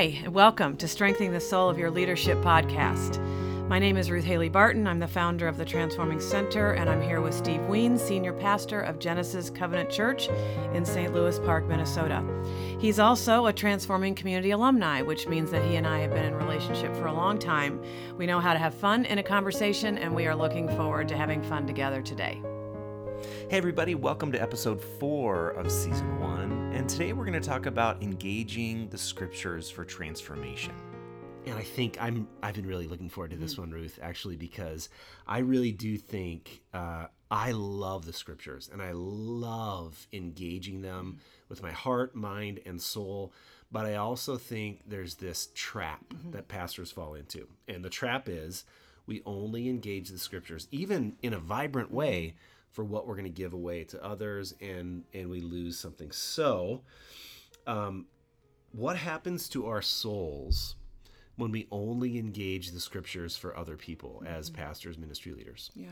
Hi, and welcome to Strengthening the Soul of Your Leadership podcast. My name is Ruth Haley Barton. I'm the founder of the Transforming Center, and I'm here with Steve Wiens, Senior Pastor of Genesis Covenant Church in St. Louis Park, Minnesota. He's also a Transforming Community alumni, which means that he and I have been in relationship for a long time. We know how to have fun in a conversation, and we are looking forward to having fun together today. Hey, everybody, welcome to episode four of season one. And today we're going to talk about engaging the scriptures for transformation. And I think I'm I've been really looking forward to this one, Ruth, actually, because I really do think uh, I love the scriptures and I love engaging them with my heart, mind, and soul. But I also think there's this trap mm-hmm. that pastors fall into. And the trap is we only engage the scriptures, even in a vibrant way, for what we're going to give away to others and and we lose something so um, what happens to our souls when we only engage the scriptures for other people as mm-hmm. pastors ministry leaders yeah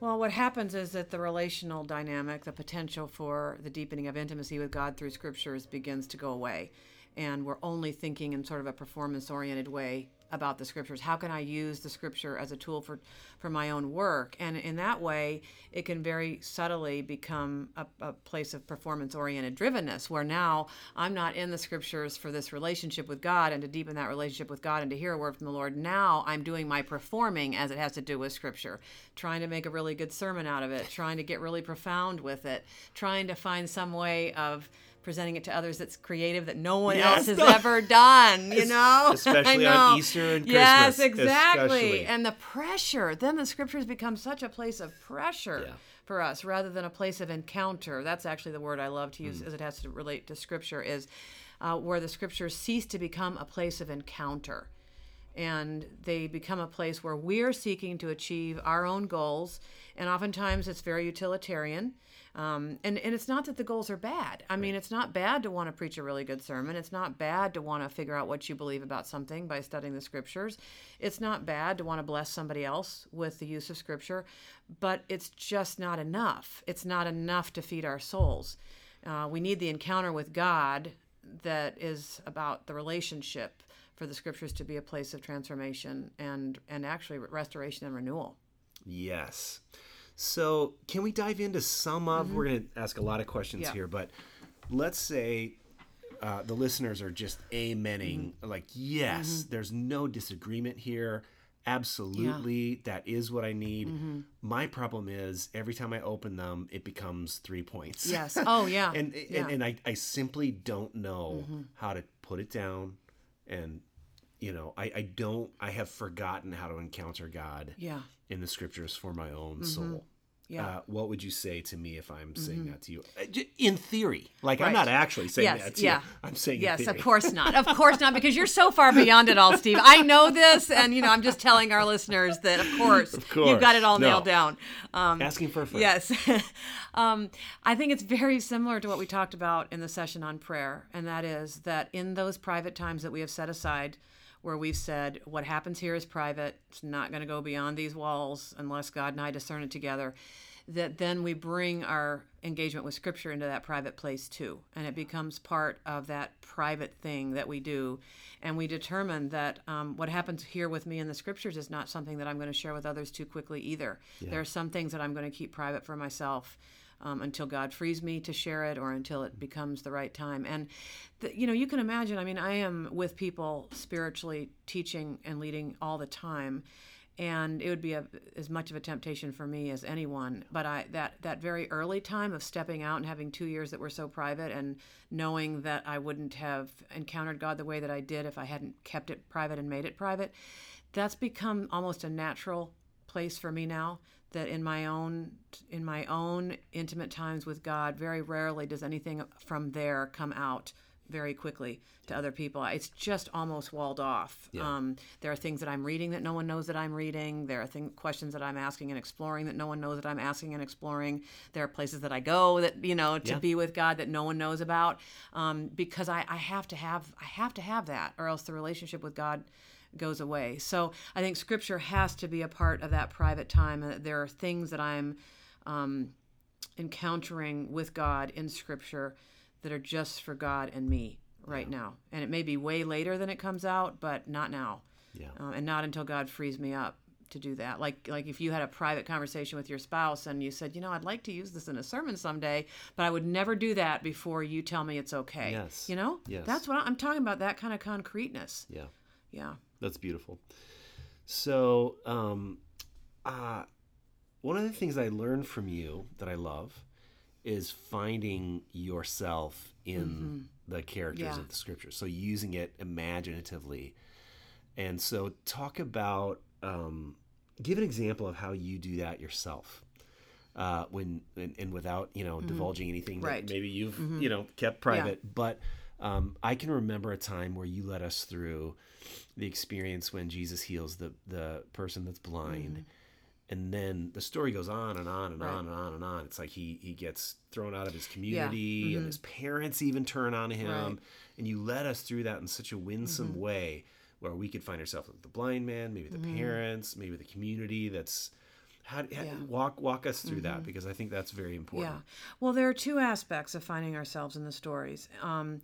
well, what happens is that the relational dynamic, the potential for the deepening of intimacy with God through scriptures begins to go away. And we're only thinking in sort of a performance oriented way about the scriptures. How can i use the scripture as a tool for for my own work? And in that way it can very subtly become a, a place of performance oriented drivenness where now i'm not in the scriptures for this relationship with god and to deepen that relationship with god and to hear a word from the lord. Now i'm doing my performing as it has to do with scripture trying to make a really good sermon out of it trying to get really profound with it trying to find some way of presenting it to others that's creative that no one yes, else has ever done, you know? Especially on Easter and Christmas. Yes, exactly. Especially. And the pressure, then the scriptures become such a place of pressure. Yeah. For us, rather than a place of encounter, that's actually the word I love to use mm. as it has to relate to Scripture. Is uh, where the Scriptures cease to become a place of encounter, and they become a place where we're seeking to achieve our own goals, and oftentimes it's very utilitarian um, and, and it's not that the goals are bad. I mean, it's not bad to want to preach a really good sermon. It's not bad to want to figure out what you believe about something by studying the scriptures. It's not bad to want to bless somebody else with the use of scripture, but it's just not enough. It's not enough to feed our souls. Uh, we need the encounter with God that is about the relationship for the scriptures to be a place of transformation and, and actually restoration and renewal. Yes. So, can we dive into some of? Mm-hmm. We're going to ask a lot of questions yeah. here, but let's say uh, the listeners are just amening, mm-hmm. like, yes, mm-hmm. there's no disagreement here. Absolutely, yeah. that is what I need. Mm-hmm. My problem is every time I open them, it becomes three points. Yes. Oh, yeah. and, yeah. and and I I simply don't know mm-hmm. how to put it down, and you know I I don't I have forgotten how to encounter God. Yeah. In the scriptures for my own mm-hmm. soul. Yeah. Uh, what would you say to me if I'm saying mm-hmm. that to you? Uh, in theory, like right. I'm not actually saying yes, that to yeah. you. I'm saying yes, of course not, of course not, because you're so far beyond it all, Steve. I know this, and you know I'm just telling our listeners that of course, of course. you've got it all no. nailed down. Um, Asking for a friend. Yes, um, I think it's very similar to what we talked about in the session on prayer, and that is that in those private times that we have set aside where we've said what happens here is private. It's not going to go beyond these walls unless God and I discern it together. That then we bring our engagement with Scripture into that private place too. And it becomes part of that private thing that we do. And we determine that um, what happens here with me in the Scriptures is not something that I'm going to share with others too quickly either. Yeah. There are some things that I'm going to keep private for myself um, until God frees me to share it or until it becomes the right time. And, the, you know, you can imagine, I mean, I am with people spiritually teaching and leading all the time. And it would be a, as much of a temptation for me as anyone. But I that that very early time of stepping out and having two years that were so private, and knowing that I wouldn't have encountered God the way that I did if I hadn't kept it private and made it private, that's become almost a natural place for me now that in my own in my own intimate times with God, very rarely does anything from there come out very quickly to other people. It's just almost walled off. Yeah. Um, there are things that I'm reading that no one knows that I'm reading. There are thing, questions that I'm asking and exploring that no one knows that I'm asking and exploring. There are places that I go that you know to yeah. be with God that no one knows about um, because I, I have to have I have to have that, or else the relationship with God goes away. So I think scripture has to be a part of that private time. There are things that I'm um, encountering with God in scripture that are just for God and me. right now. And it may be way later than it comes out, but not now. Yeah. Um, and not until God frees me up to do that. Like like if you had a private conversation with your spouse and you said, you know, I'd like to use this in a sermon someday, but I would never do that before you tell me it's okay. Yes. You know, Yes. that's what I'm talking about. That kind of concreteness. Yeah. Yeah. That's beautiful. So, um, uh, one of the things I learned from you that I love is finding yourself in the characters Mm-hmm. Yeah. of the scripture. So, using it imaginatively. And so, talk about, um, give an example of how you do that yourself. Uh, when and, and without you know divulging anything Mm-hmm. Right. Mm-hmm. that maybe you've you know kept private, but um, I can remember a time where you led us through the experience when Jesus heals the the person that's blind, and then the story goes on and on and Mm-hmm. Right. on and on and on. It's like he he gets thrown out of his community, and his parents even turn on him, Mm-hmm. Right. and you led us through that in such a winsome way where we could find ourselves with the blind man, maybe the parents, maybe the community that's. How, how- Mm-hmm. Yeah. Mm-hmm. walk walk us through that because I think that's very important. Yeah. Well, there are two aspects of finding ourselves in the stories. Um,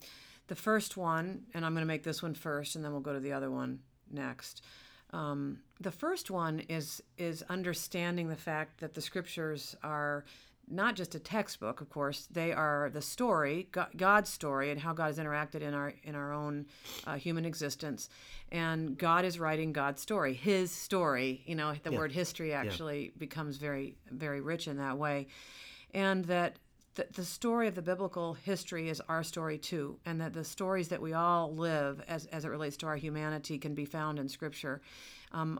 the first one, and I'm going to make this one first, and then we'll go to the other one next. Um, the first one is is understanding the fact that the scriptures are not just a textbook, of course. They are the story, God's story, and how God has interacted in our in our own uh, human existence. And God is writing God's story, His story. You know, the word history actually becomes very very rich in that way, and that the, the story of the biblical history is our story too, and that the stories that we all live as, as it relates to our humanity can be found in Scripture. Um,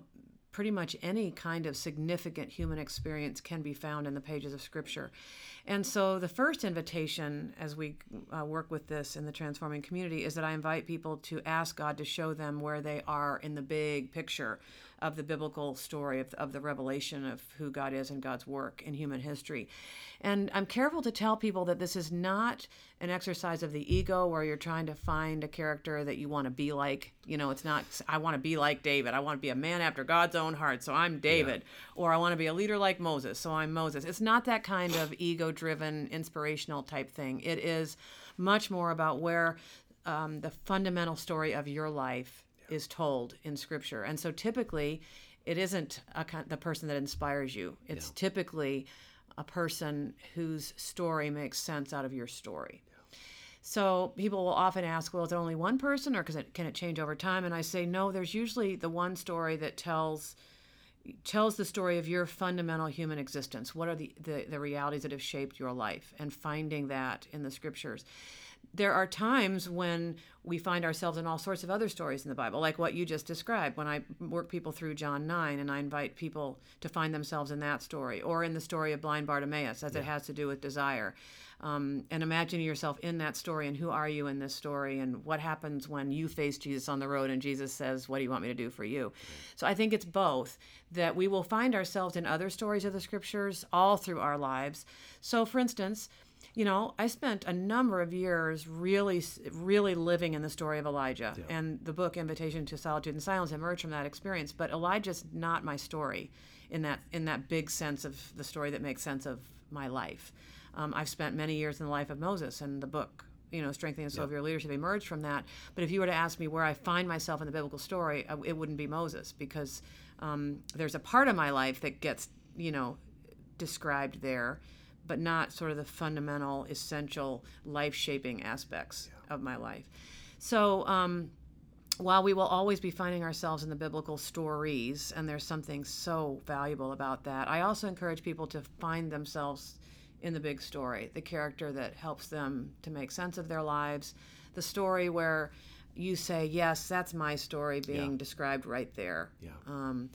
pretty much any kind of significant human experience can be found in the pages of Scripture. And so, the first invitation as we uh, work with this in the transforming community is that I invite people to ask God to show them where they are in the big picture of the biblical story of, of the revelation of who God is and God's work in human history. And I'm careful to tell people that this is not an exercise of the ego where you're trying to find a character that you want to be like. You know, it's not, I want to be like David. I want to be a man after God's own heart, so I'm David. Or I want to be a leader like Moses, so I'm Moses. It's not that kind of ego driven, inspirational type thing. It is much more about where um, the fundamental story of your life is told in scripture. And so typically, it isn't a, the person that inspires you. It's typically a person whose story makes sense out of your story. So people will often ask, well, is it only one person or it, can it change over time? And I say, no, there's usually the one story that tells tells the story of your fundamental human existence. What are the, the, the realities that have shaped your life? And finding that in the scriptures. There are times when we find ourselves in all sorts of other stories in the Bible, like what you just described. When I work people through John 9 and I invite people to find themselves in that story, or in the story of blind Bartimaeus, as it has to do with desire. Um, and imagining yourself in that story and who are you in this story and what happens when you face Jesus on the road and Jesus says, What do you want me to do for you? So I think it's both that we will find ourselves in other stories of the scriptures all through our lives. So, for instance, you know, I spent a number of years really, really living in the story of Elijah, and the book "Invitation to Solitude and Silence" emerged from that experience. But Elijah's not my story, in that in that big sense of the story that makes sense of my life. Um, I've spent many years in the life of Moses, and the book, you know, "Strengthening the Soul of Your Leadership" emerged from that. But if you were to ask me where I find myself in the biblical story, it wouldn't be Moses, because um, there's a part of my life that gets, you know, described there but not sort of the fundamental, essential, life shaping aspects of my life. So, um, while we will always be finding ourselves in the biblical stories, and there's something so valuable about that, I also encourage people to find themselves in the big story, the character that helps them to make sense of their lives, the story where you say, Yes, that's my story being described right there. Yeah. Um,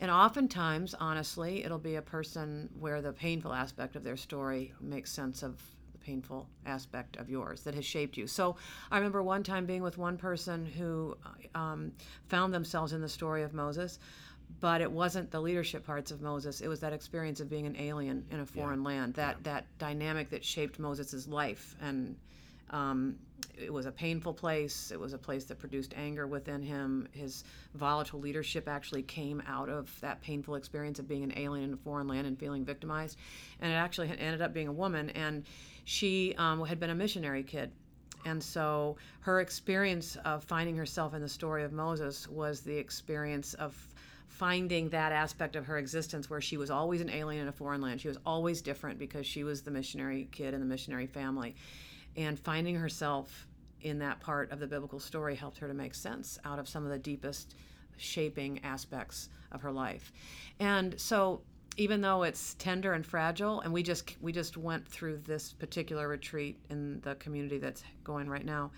and oftentimes, honestly, it'll be a person where the painful aspect of their story makes sense of the painful aspect of yours that has shaped you. So I remember one time being with one person who um, found themselves in the story of Moses, but it wasn't the leadership parts of Moses. It was that experience of being an alien in a foreign land, that, that dynamic that shaped Moses' life. And um, it was a painful place. It was a place that produced anger within him. His volatile leadership actually came out of that painful experience of being an alien in a foreign land and feeling victimized. And it actually ended up being a woman, and she um, had been a missionary kid. And so her experience of finding herself in the story of Moses was the experience of finding that aspect of her existence where she was always an alien in a foreign land. She was always different because she was the missionary kid in the missionary family. And finding herself in that part of the biblical story helped her to make sense out of some of the deepest shaping aspects of her life. And so even though it's tender and fragile and we just we just went through this particular retreat in the community that's going right now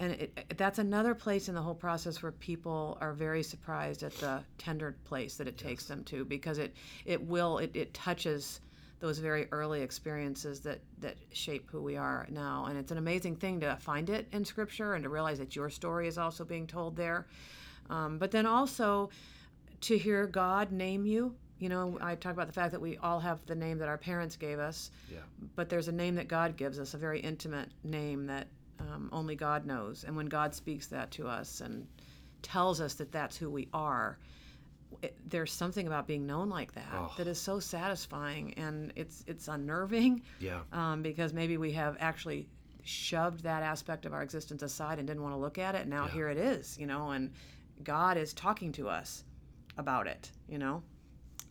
and it, that's another place in the whole process where people are very surprised at the tender place that it takes them to because it it will it, it touches those very early experiences that that shape who we are now. And it's an amazing thing to find it in scripture and to realize that your story is also being told there. Um, but then also to hear god name you. You know i talk about the fact that we all have the name that our parents gave us Yeah. but there's a name that god gives us a very intimate name that um, only god knows. And when god speaks that to us and tells us that that's who we are it, there's something about being known like that Oh. that is so satisfying and it's it's unnerving Yeah. um, because maybe we have actually shoved that aspect of our existence aside and didn't want to look at it. And now Yeah. here it is, you know, and God is talking to us about it, you know.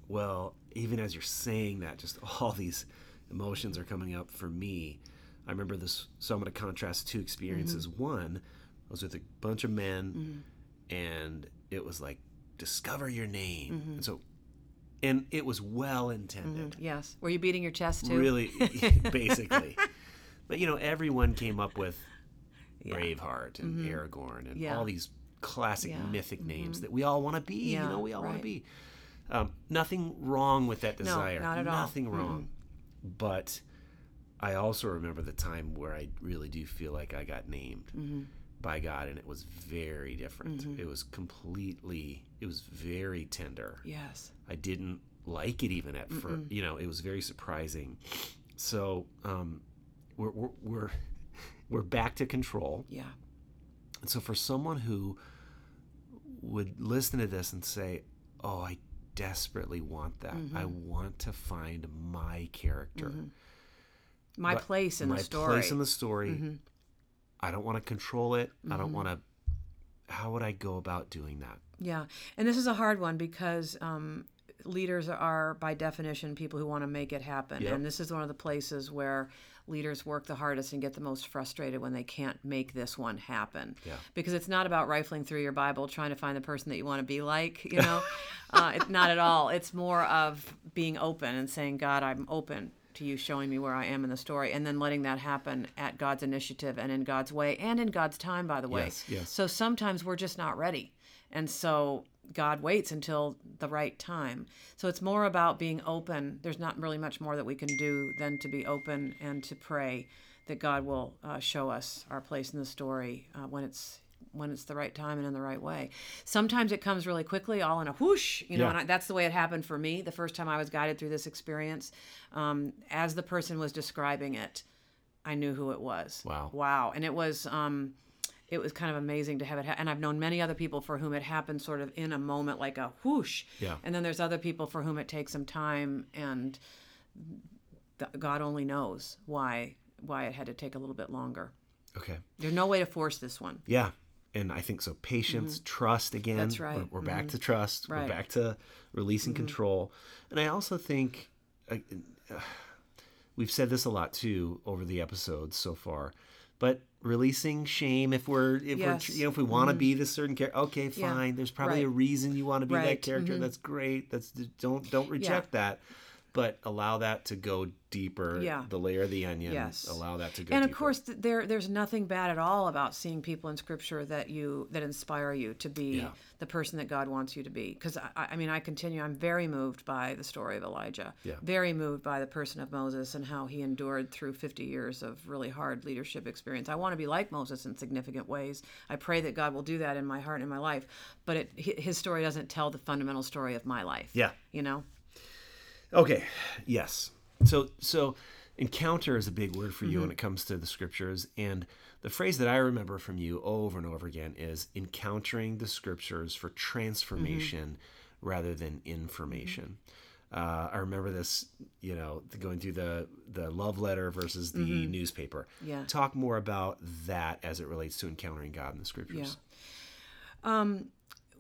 Well, even as you're saying that, just all these emotions are coming up for me. I remember this, so I'm going to contrast two experiences. Mm-hmm. One, I was with a bunch of men, and it was like, discover your name. Mm-hmm. And so, and it was well intended. Yes. Were you beating your chest too? Really, basically. But, you know, everyone came up with Yeah. Braveheart and Aragorn and Yeah. all these classic Yeah. Mm-hmm. mythic names that we all want to be. You know, we all want to be. Um, nothing wrong with that desire. No, not at all. Nothing wrong. But I also remember the time where I really do feel like I got named Mm-hmm. by God, and it was very different. It was completely. It was very tender. Yes. I didn't like it even at first. You know, it was very surprising. So um, we're, we're we're we're back to control. Yeah. And so for someone who would listen to this and say, "Oh, I desperately want that. Mm-hmm. I want to find my character, mm-hmm. My But place in my the story. My place in the story. Mm-hmm. I don't want to control it. I don't want to. How would I go about doing that? Yeah, and this is a hard one because um, leaders are, by definition, people who want to make it happen. Yep. And this is one of the places where leaders work the hardest and get the most frustrated when they can't make this one happen. Yeah. Because it's not about rifling through your Bible trying to find the person that you want to be like, you know? uh, it's not at all. It's more of being open and saying, God, I'm open to you showing me where I am in the story, and then letting that happen at God's initiative and in God's way and in God's time, by the way. Yes, yes. So sometimes we're just not ready. And so God waits until the right time. So it's more about being open. There's not really much more that we can do than to be open and to pray that God will uh, show us our place in the story uh, when it's when it's the right time and in the right way. Sometimes it comes really quickly, all in a whoosh, you know, Yeah. and I, that's the way it happened for me the first time I was guided through this experience. Um, as the person was describing it, I knew who it was. Wow. Wow. And it was um it was kind of amazing to have it ha- and I've known many other people for whom it happened sort of in a moment like a whoosh. Yeah. And then there's other people for whom it takes some time and th- God only knows why why it had to take a little bit longer. Okay. There's no way to force this one. Yeah. And I think so. Patience, trust again. Mm-hmm. That's right. We're, we're back to trust. Right. Mm-hmm. We're back to releasing control. And I also think uh, uh, we've said this a lot too over the episodes so far, but releasing shame if we're if Yes. we're you know if we want to be this certain character, okay, Yeah. fine. There's probably a reason you want to be that Right. character. That's great. That's don't don't reject that. But allow that to go deeper. Yeah. The layer of the onion. Yes. Allow that to go and deeper. of course there there's nothing bad at all about seeing people in scripture that you that inspire you to be Yeah. the person that god wants you to be because I, I mean i continue i'm very moved by the story of elijah Yeah. very moved by the person of moses and how he endured through 50 years of really hard leadership experience i want to be like moses in significant ways i pray that god will do that in my heart and in my life but it, his story doesn't tell the fundamental story of my life Yeah. you know Okay. Yes. So so encounter is a big word for you when it comes to the scriptures and the phrase that I remember from you over and over again is encountering the scriptures for transformation rather than information. Uh, I remember this, you know, going through the the love letter versus the newspaper. Mm-hmm. Yeah. Talk more about that as it relates to encountering God in the scriptures.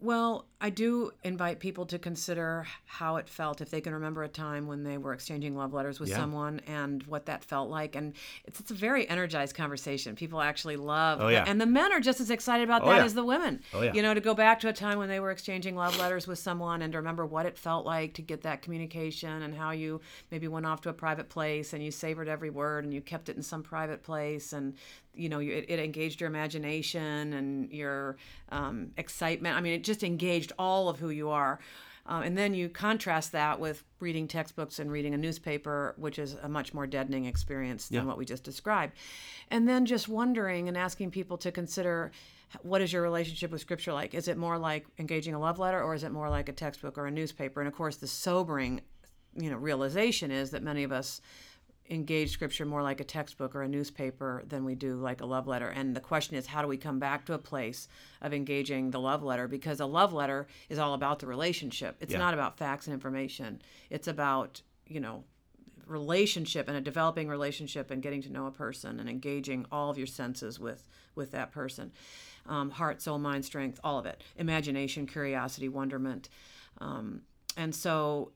Well, I do invite people to consider how it felt if they can remember a time when they were exchanging love letters with Yeah. someone and what that felt like. And it's, it's a very energized conversation. People actually love Oh, yeah. And the men are just as excited about Oh, that yeah. as the women. Oh, yeah. You know, to go back to a time when they were exchanging love letters with someone and to remember what it felt like to get that communication and how you maybe went off to a private place and you savored every word and you kept it in some private place and you know it, it engaged your imagination and your um, excitement. I mean it just engaged all of who you are. Uh, and then you contrast that with reading textbooks and reading a newspaper which is a much more deadening experience than Yeah. what we just described. And then just wondering and asking people to consider what is your relationship with scripture like? Is it more like engaging a love letter or is it more like a textbook or a newspaper? And of course the sobering you know realization is that many of us engage scripture more like a textbook or a newspaper than we do like a love letter. And the question is, how do we come back to a place of engaging the love letter? Because a love letter is all about the relationship. It's Yeah. not about facts and information. It's about, you know, relationship and a developing relationship and getting to know a person and engaging all of your senses with with that person um, heart soul mind strength all of it imagination curiosity wonderment um, and so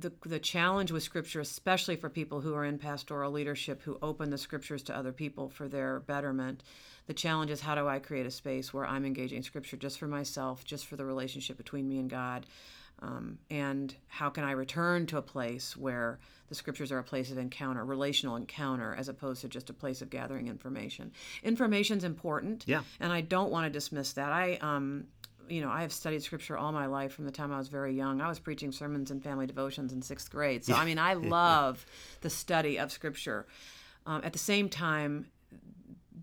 the, the challenge with scripture, especially for people who are in pastoral leadership who open the scriptures to other people for their betterment, the challenge is how do I create a space where I'm engaging scripture just for myself, just for the relationship between me and God? Um, and how can I return to a place where the scriptures are a place of encounter, relational encounter, as opposed to just a place of gathering information? Information's important, Yeah. and I don't want to dismiss that. I, um, you know, I have studied scripture all my life from the time I was very young. I was preaching sermons and family devotions in sixth grade. So, I mean, I love the study of scripture. Um, at the same time,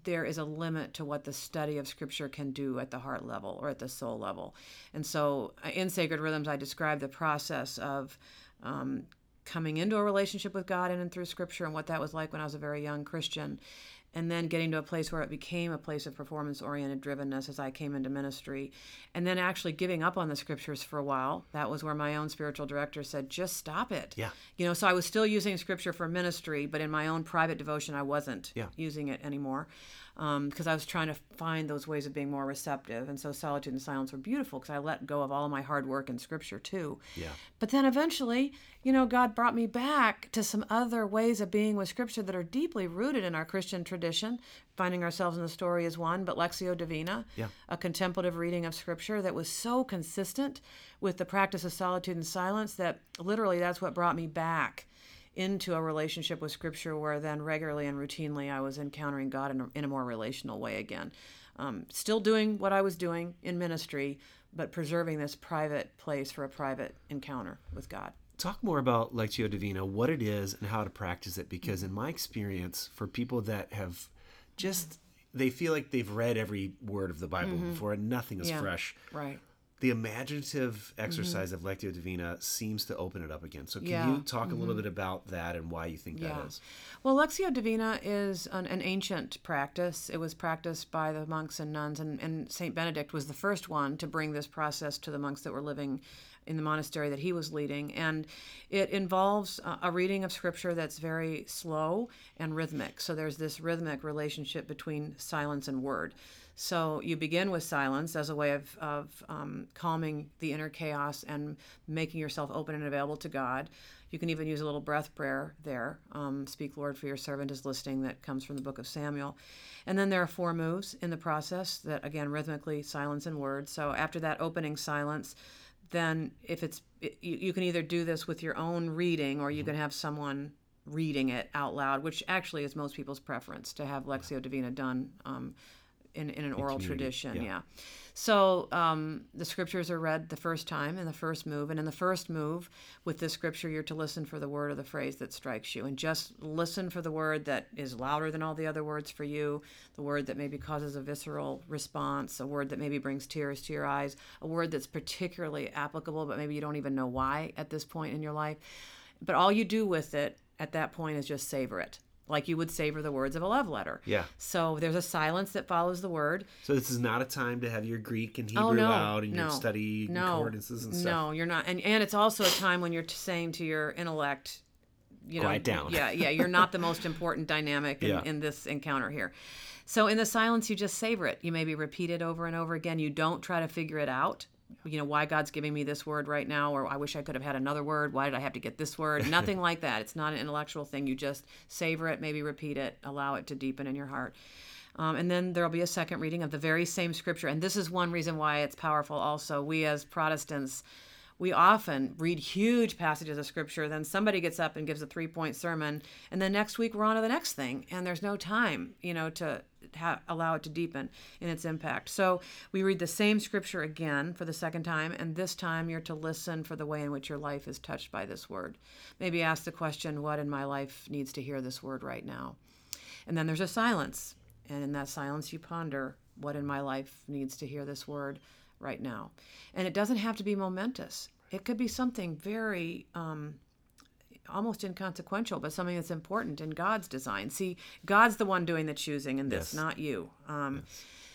there is a limit to what the study of scripture can do at the heart level or at the soul level. And so uh, in Sacred Rhythms, I describe the process of um, coming into a relationship with God in and through scripture and what that was like when I was a very young Christian. And then getting to a place where it became a place of performance oriented drivenness as I came into ministry. And then actually giving up on the scriptures for a while. That was where my own spiritual director said, just stop it. Yeah. You know, so I was still using scripture for ministry, but in my own private devotion, I wasn't Yeah. using it anymore Um, because I was trying to find those ways of being more receptive. And so solitude and silence were beautiful because I let go of all of my hard work in scripture too. Yeah. But then eventually, you know, God brought me back to some other ways of being with Scripture that are deeply rooted in our Christian tradition. Finding ourselves in the story is one, but Lectio Divina, Yeah. a contemplative reading of Scripture that was so consistent with the practice of solitude and silence that literally that's what brought me back into a relationship with Scripture where then regularly and routinely I was encountering God in a, in a more relational way again. Um, still doing what I was doing in ministry, but preserving this private place for a private encounter with God. Talk more about Lectio Divina, what it is, and how to practice it. Because in my experience, for people that have just they feel like they've read every word of the Bible before and nothing is Mm-hmm. Yeah. fresh. Right. The imaginative mm-hmm. exercise of Lectio Divina seems to open it up again. So can Yeah. you talk a little mm-hmm. bit about that and why you think that is? Well, Lectio Divina is an, an ancient practice. It was practiced by the monks and nuns, and, and St. Benedict was the first one to bring this process to the monks that were living in the monastery that he was leading. And it involves a, a reading of scripture that's very slow and rhythmic. So there's this rhythmic relationship between silence and word. So you begin with silence as a way of, of um, calming the inner chaos and making yourself open and available to God. You can even use a little breath prayer there. Um, Speak, Lord, for your servant is listening, that comes from the book of Samuel. And then there are four moves in the process that, again, rhythmically silence and words. So after that opening silence, then if it's, it, you, you can either do this with your own reading or you can have someone reading it out loud, which actually is most people's preference to have Lectio Divina done um, in, in an oral tradition. yeah. Yeah. So um, the scriptures are read the first time in the first move. And in the first move, with this scripture, you're to listen for the word or the phrase that strikes you. And just listen for the word that is louder than all the other words for you, the word that maybe causes a visceral response, a word that maybe brings tears to your eyes, a word that's particularly applicable, but maybe you don't even know why at this point in your life. But all you do with it at that point is just savor it. Like you would savor the words of a love letter. Yeah. So there's a silence that follows the word. So this is not a time to have your Greek and oh, Hebrew Oh no, out and no, your study no, concordances and stuff. No, you're not, and and it's also a time when you're t- saying to your intellect, you know, Quiet down. Yeah, yeah, you're not the most important dynamic in, Yeah. in this encounter here. So in the silence, you just savor it. You maybe repeat it over and over again. You don't try to figure it out. You know why God's giving me this word right now, or I wish I could have had another word. Why did I have to get this word? Nothing like that. It's not an intellectual thing. You just savor it, maybe repeat it, allow it to deepen in your heart. Um, and then there'll be a second reading of the very same scripture. And this is one reason why it's powerful also. We as Protestants, we often read huge passages of scripture, then somebody gets up and gives a three point sermon, and then next week we're on to the next thing. And there's no time, you know, to ha- allow it to deepen in its impact. So we read the same scripture again for the second time, and this time you're to listen for the way in which your life is touched by this word. Maybe ask the question, what in my life needs to hear this word right now? And then there's a silence. And in that silence, you ponder what in my life needs to hear this word right now. And it doesn't have to be momentous, it could be something very. Um, almost inconsequential, but something that's important in God's design. See, God's the one doing the choosing in this, Yes. not you. Um,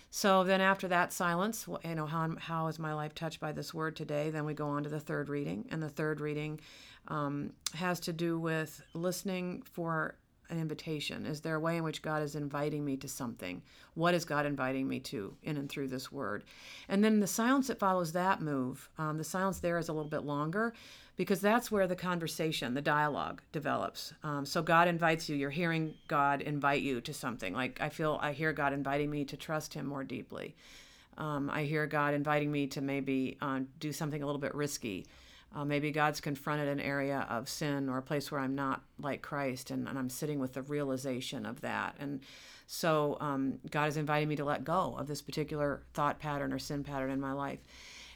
So then, after that silence, you know, how, how is my life touched by this word today? Then we go on to the third reading, and the third reading um, has to do with listening for an invitation. Is there a way in which God is inviting me to something? What is God inviting me to in and through this word? And then the silence that follows that move, um, the silence there is a little bit longer because that's where the conversation, the dialogue develops. Um, so God invites you, you're hearing God invite you to something. Like I feel, I hear God inviting me to trust Him more deeply. Um, I hear God inviting me to maybe uh, do something a little bit risky. Uh, maybe God's confronted an area of sin or a place where I'm not like Christ, and, and I'm sitting with the realization of that. And so um, God is inviting me to let go of this particular thought pattern or sin pattern in my life.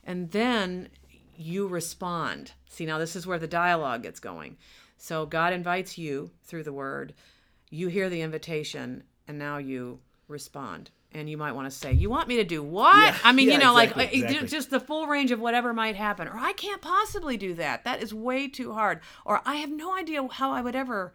And then you respond. See, now this is where the dialogue gets going. So God invites you through the word, you hear the invitation, and now you respond. And you might want to say, You want me to do what? Yeah, I mean, yeah, you know, exactly, like uh, exactly. just the full range of whatever might happen. Or I can't possibly do that. That is way too hard. Or I have no idea how I would ever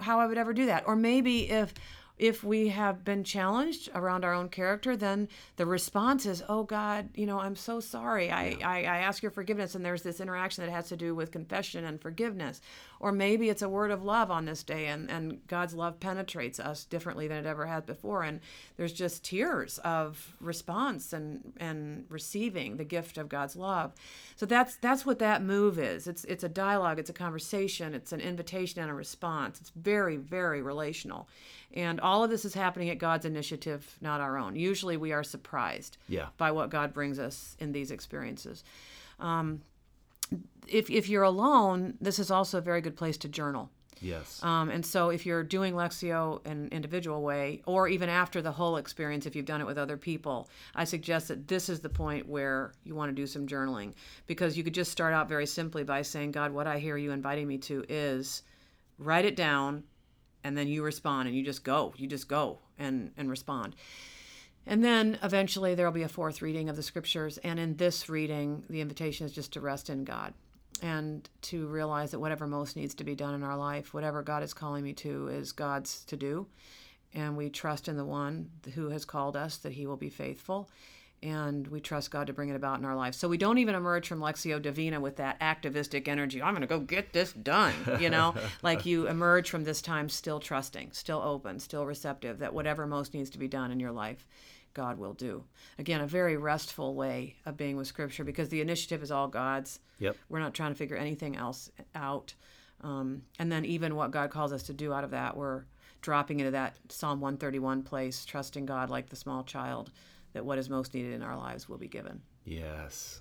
how I would ever do that. Or maybe if if we have been challenged around our own character, then the response is, "Oh God, you know, I'm so sorry. I, I, I ask your forgiveness." And there's this interaction that has to do with confession and forgiveness. Or maybe it's a word of love on this day, and, and God's love penetrates us differently than it ever has before, and there's just tears of response and and receiving the gift of God's love. So that's that's what that move is. It's it's a dialogue, it's a conversation, it's an invitation and a response. It's very very relational. And all of this is happening at God's initiative, not our own. Usually we are surprised Yeah. by what God brings us in these experiences. Um, if, if you're alone, this is also a very good place to journal. Yes. Um, and so, if you're doing Lectio in an individual way, or even after the whole experience, if you've done it with other people, I suggest that this is the point where you want to do some journaling because you could just start out very simply by saying, God, what I hear you inviting me to is write it down, and then you respond, and you just go, you just go and, and respond. And then eventually there will be a fourth reading of the scriptures. And in this reading, the invitation is just to rest in God and to realize that whatever most needs to be done in our life, whatever God is calling me to, is God's to do. And we trust in the one who has called us that he will be faithful. And we trust God to bring it about in our life. So we don't even emerge from Lectio Divina with that activistic energy. I'm going to go get this done. You know, like you emerge from this time still trusting, still open, still receptive that whatever most needs to be done in your life, God will do. Again, a very restful way of being with Scripture because the initiative is all God's. Yep. We're not trying to figure anything else out. Um, and then even what God calls us to do out of that, we're dropping into that Psalm 131 place, trusting God like the small child, that what is most needed in our lives will be given. Yes.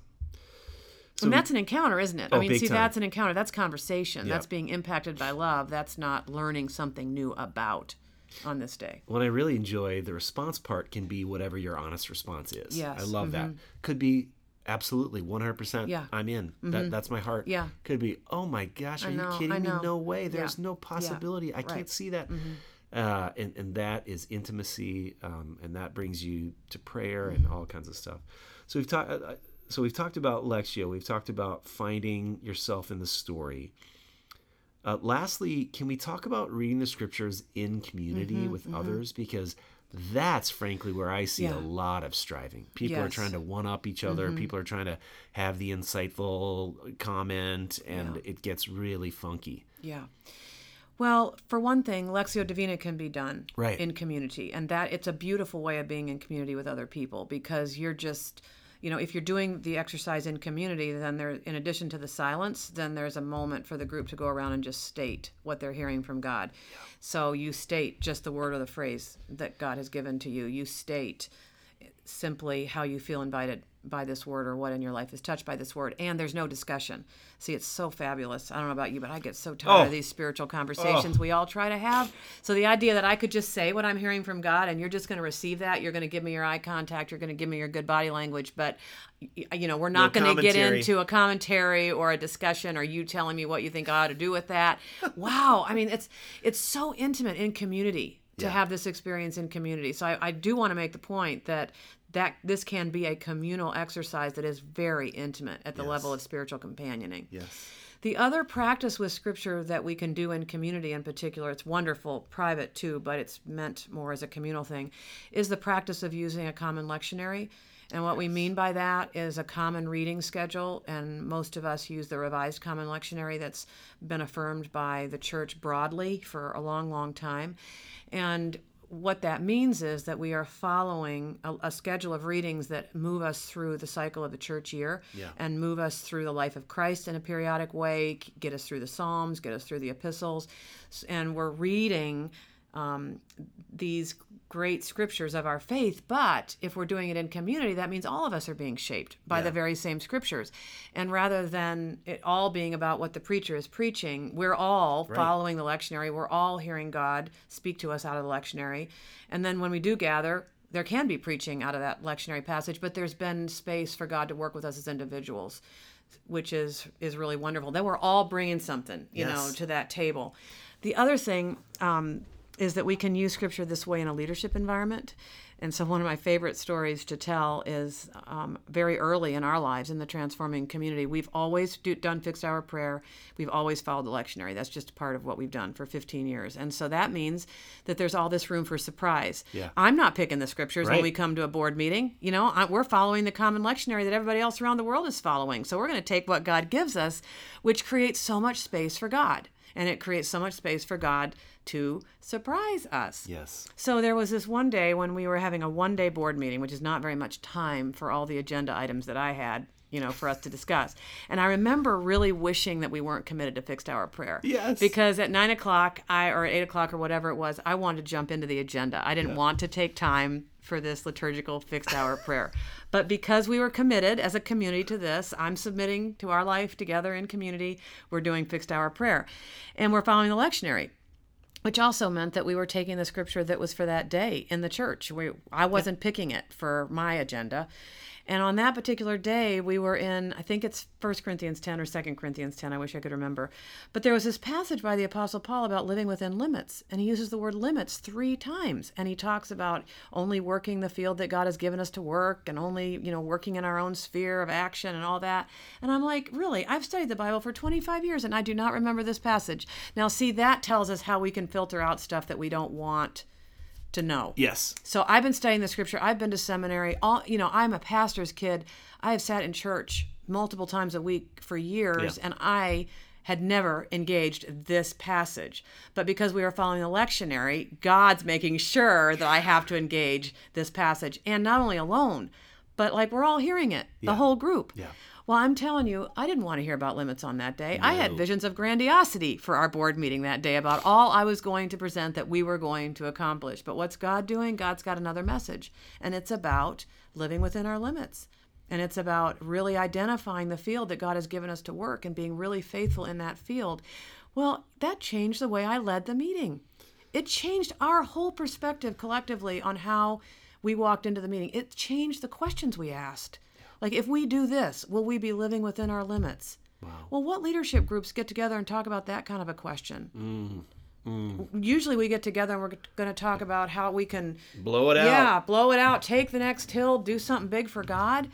and that's an encounter, isn't it? I Oh, mean, see, time. that's an encounter. That's conversation. Yep. That's being impacted by love. That's not learning something new about on this day. What I really enjoy, the response part can be whatever your honest response is. Yes. I love that. Could be absolutely 100% Yeah. I'm in. That, that's my heart. Yeah. Could be, oh my gosh, are know, you kidding I me? No way. There's Yeah. no possibility. I Right. Mm-hmm. can't see that. Uh, and, and that is intimacy, um, and that brings you to prayer and all kinds of stuff. So we've talked. Uh, so we've talked about Lectio. We've talked about finding yourself in the story. Uh, lastly, can we talk about reading the scriptures in community Mm-hmm, with others? Because that's frankly where I see Yeah. a lot of striving. People are Yes. Mm-hmm. trying to one up each other. People are trying to have the insightful comment, and it gets really funky. Yeah. Well, for one thing, Lectio Divina can be done Right. in community. And that it's a beautiful way of being in community with other people because you're just you know, if you're doing the exercise in community, then there in addition to the silence, then there's a moment for the group to go around and just state what they're hearing from God. So you state just the word or the phrase that God has given to you. You state simply how you feel invited by this word or what in your life is touched by this word and there's no discussion see it's so fabulous i don't know about you but i get so tired Oh. of these spiritual oh. conversations we all try to have so the idea that i could just say what i'm hearing from god and you're just going to receive that you're going to give me your eye contact you're going to give me your good body language but you know we're not No going to get into a commentary or a discussion or you telling me what you think i ought to do with that wow i mean it's it's so intimate in community to Yeah. have this experience in community. So I, I do want to make the point that that this can be a communal exercise that is very intimate at the level of spiritual companioning. Yes. The other practice with scripture that we can do in community in particular, it's wonderful, private too, but it's meant more as a communal thing, is the practice of using a common lectionary. And what we mean by that is a common reading schedule, and most of us use the Revised Common Lectionary that's been affirmed by the church broadly for a long, long time. And what that means is that we are following a, a schedule of readings that move us through the cycle of the church year Yeah. and move us through the life of Christ in a periodic way, get us through the Psalms, get us through the epistles. And we're reading um, these great scriptures of our faith. But if we're doing it in community, that means all of us are being shaped by the very same scriptures. And rather than it all being about what the preacher is preaching, we're all following the lectionary. We're all hearing God speak to us out of the lectionary. And then when we do gather, there can be preaching out of that lectionary passage, but there's been space for God to work with us as individuals, which is is really wonderful. Then we're all bringing something, you know, to that table. The other thing um, is that we can use scripture this way in a leadership environment. And so, one of my favorite stories to tell is um, very early in our lives in the transforming community. We've always do, done fixed hour prayer. We've always followed the lectionary. That's just part of what we've done for 15 years. And so that means that there's all this room for surprise. Yeah. I'm not picking the scriptures when we come to a board meeting. You know, I, we're following the common lectionary that everybody else around the world is following. So we're going to take what God gives us, which creates so much space for God. And it creates so much space for God to surprise us. Yes. So there was this one day when we were having a one day board meeting, which is not very much time for all the agenda items that I had, you know, for us to discuss. And I remember really wishing that we weren't committed to fixed hour prayer. Yes. Because at nine o'clock, I or eight o'clock or whatever it was, I wanted to jump into the agenda. I didn't want to take time for this liturgical fixed hour prayer. But because we were committed as a community to this, I'm submitting to our life together in community. We're doing fixed hour prayer. And we're following the lectionary which also meant that we were taking the scripture that was for that day in the church. We, I wasn't picking it for my agenda. And on that particular day, we were in, I think it's 1 Corinthians 10 or 2 Corinthians 10, I wish I could remember. But there was this passage by the Apostle Paul about living within limits. And he uses the word limits three times. And he talks about only working the field that God has given us to work and only, you know, working in our own sphere of action and all that. And I'm like, really? I've studied the Bible for 25 years and I do not remember this passage. Now, see, that tells us how we can filter out stuff that we don't want to know. Yes. So I've been studying the scripture. I've been to seminary. All you know, I'm a pastor's kid. I have sat in church multiple times a week for years, Yeah. and I had never engaged this passage. But because we are following the lectionary, God's making sure that I have to engage this passage, and not only alone, but like we're all hearing it, the whole group. Yeah. Well, I'm telling you, I didn't want to hear about limits on that day. I had visions of grandiosity for our board meeting that day about all I was going to present that we were going to accomplish. But what's God doing? God's got another message, and it's about living within our limits. And it's about really identifying the field that God has given us to work and being really faithful in that field. Well, that changed the way I led the meeting. It changed our whole perspective collectively on how we walked into the meeting. It changed the questions we asked. Like, if we do this, will we be living within our limits? Wow. Well, what leadership groups get together and talk about that kind of a question? Mm, mm. Usually we get together and we're going to talk about how we can Blow it out. yeah, blow it out, take the next hill, do something big for God.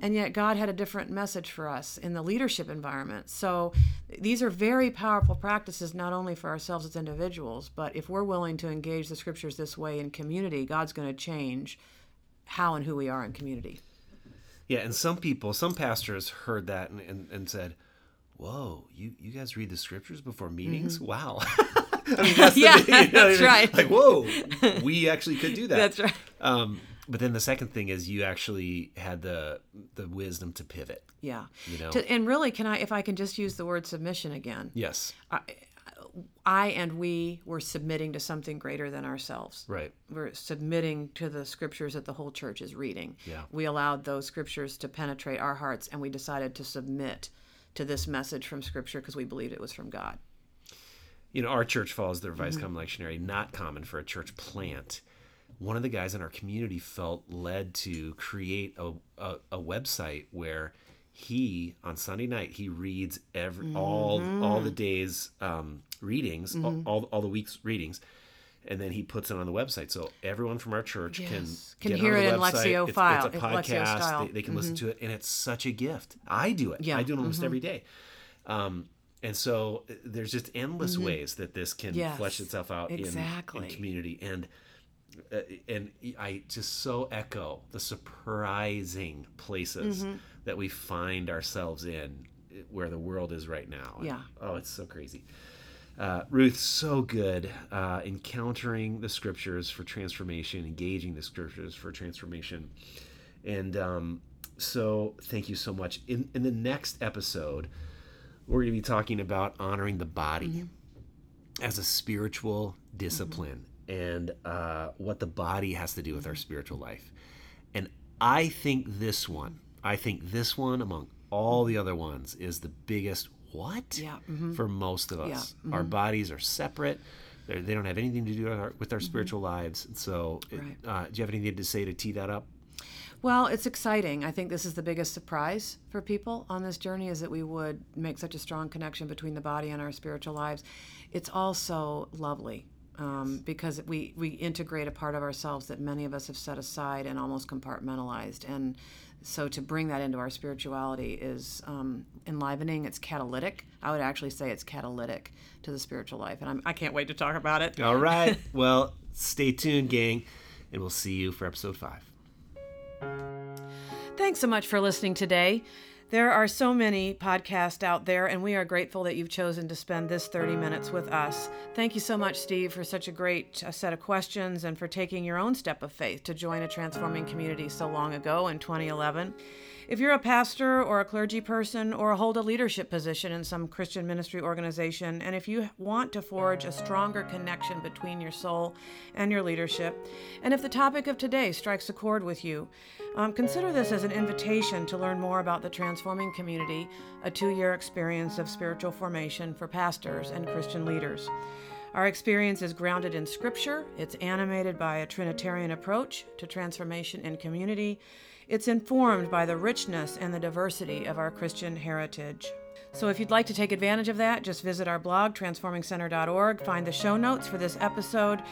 and yet God had a different message for us in the leadership environment. So these are very powerful practices, not only for ourselves as individuals, but if we're willing to engage the scriptures this way in community, God's going to change how and who we are in community. Yeah, and some people, some pastors heard that and, and, and said, Whoa, you, you guys read the scriptures before meetings? Mm-hmm. Wow. I mean, that's the- Yeah, you know that's right. Like, whoa, we actually could do that. That's right. Um, but then the second thing is you actually had the the wisdom to pivot. Yeah. You know? To, and really, can I, if I can just use the word submission again? Yes. I and we were submitting to something greater than ourselves. Right. We're submitting to the scriptures that the whole church is reading. Yeah. We allowed those scriptures to penetrate our hearts, and we decided to submit to this message from scripture because we believed it was from God. You know, our church follows the Mm-hmm. Revised Common Lectionary, not common for a church plant. One of the guys in our community felt led to create a, a, a website where he on Sunday night he reads every all Mm-hmm. all the days um, readings, all, all all the week's readings, and then he puts it on the website so everyone from our church Yes. can Can get hear it in website. Lectio It's- file- It's a in podcast. Mm-hmm. They, they can listen to it, and it's such a gift. I do it. Yeah. Mm-hmm. I do it almost every day. Um, and so uh, there's just endless ways that this can Mm-hmm. Yes. flesh itself out in- Exactly. in, community. And and I just so echo the surprising places Mm-hmm. that we find ourselves in uh, where the world is right now. And, Yeah. oh, it's so crazy. Uh, Ruth, so good uh, encountering the scriptures for transformation, engaging the scriptures for transformation. And um, so, thank you so much. In, in the next episode, we're going to be talking about honoring the body as a spiritual discipline and uh, what the body has to do with our spiritual life. And I think this one, I think this one among all the other ones is the biggest what Yeah, mhm. for most of us. Yeah, mm-hmm. Our bodies are separate. They're, they don't have anything to do with our, with our spiritual lives. So, Mm-hmm. Right. uh, do you have anything to say to tee that up? Well, it's exciting. I think this is the biggest surprise for people on this journey is that we would make such a strong connection between the body and our spiritual lives. It's also lovely um, because we, we integrate a part of ourselves that many of us have set aside and almost compartmentalized. And so to bring that into our spirituality is um, enlivening. It's catalytic. I would actually say it's catalytic to the spiritual life. And I'm, I can't wait to talk about it. All right. well, stay tuned, gang, and we'll see you for episode five. Thanks so much for listening today. There are so many podcasts out there, and we are grateful that you've chosen to spend this 30 minutes with us. Thank you so much, Steve, for such a great uh, set of questions and for taking your own step of faith to join a transforming community so long ago in 2011. If you're a pastor or a clergy person or hold a leadership position in some Christian ministry organization, and if you want to forge a stronger connection between your soul and your leadership, and if the topic of today strikes a chord with you, um, consider this as an invitation to learn more about the Transforming Community, a two year experience of spiritual formation for pastors and Christian leaders. Our experience is grounded in Scripture, it's animated by a Trinitarian approach to transformation in community, it's informed by the richness and the diversity of our Christian heritage. So, if you'd like to take advantage of that, just visit our blog, transformingcenter.org, find the show notes for this episode,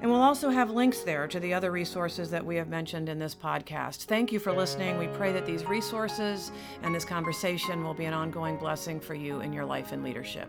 and we'll also have links there to the other resources that we have mentioned in this podcast. Thank you for listening. We pray that these resources and this conversation will be an ongoing blessing for you in your life and leadership.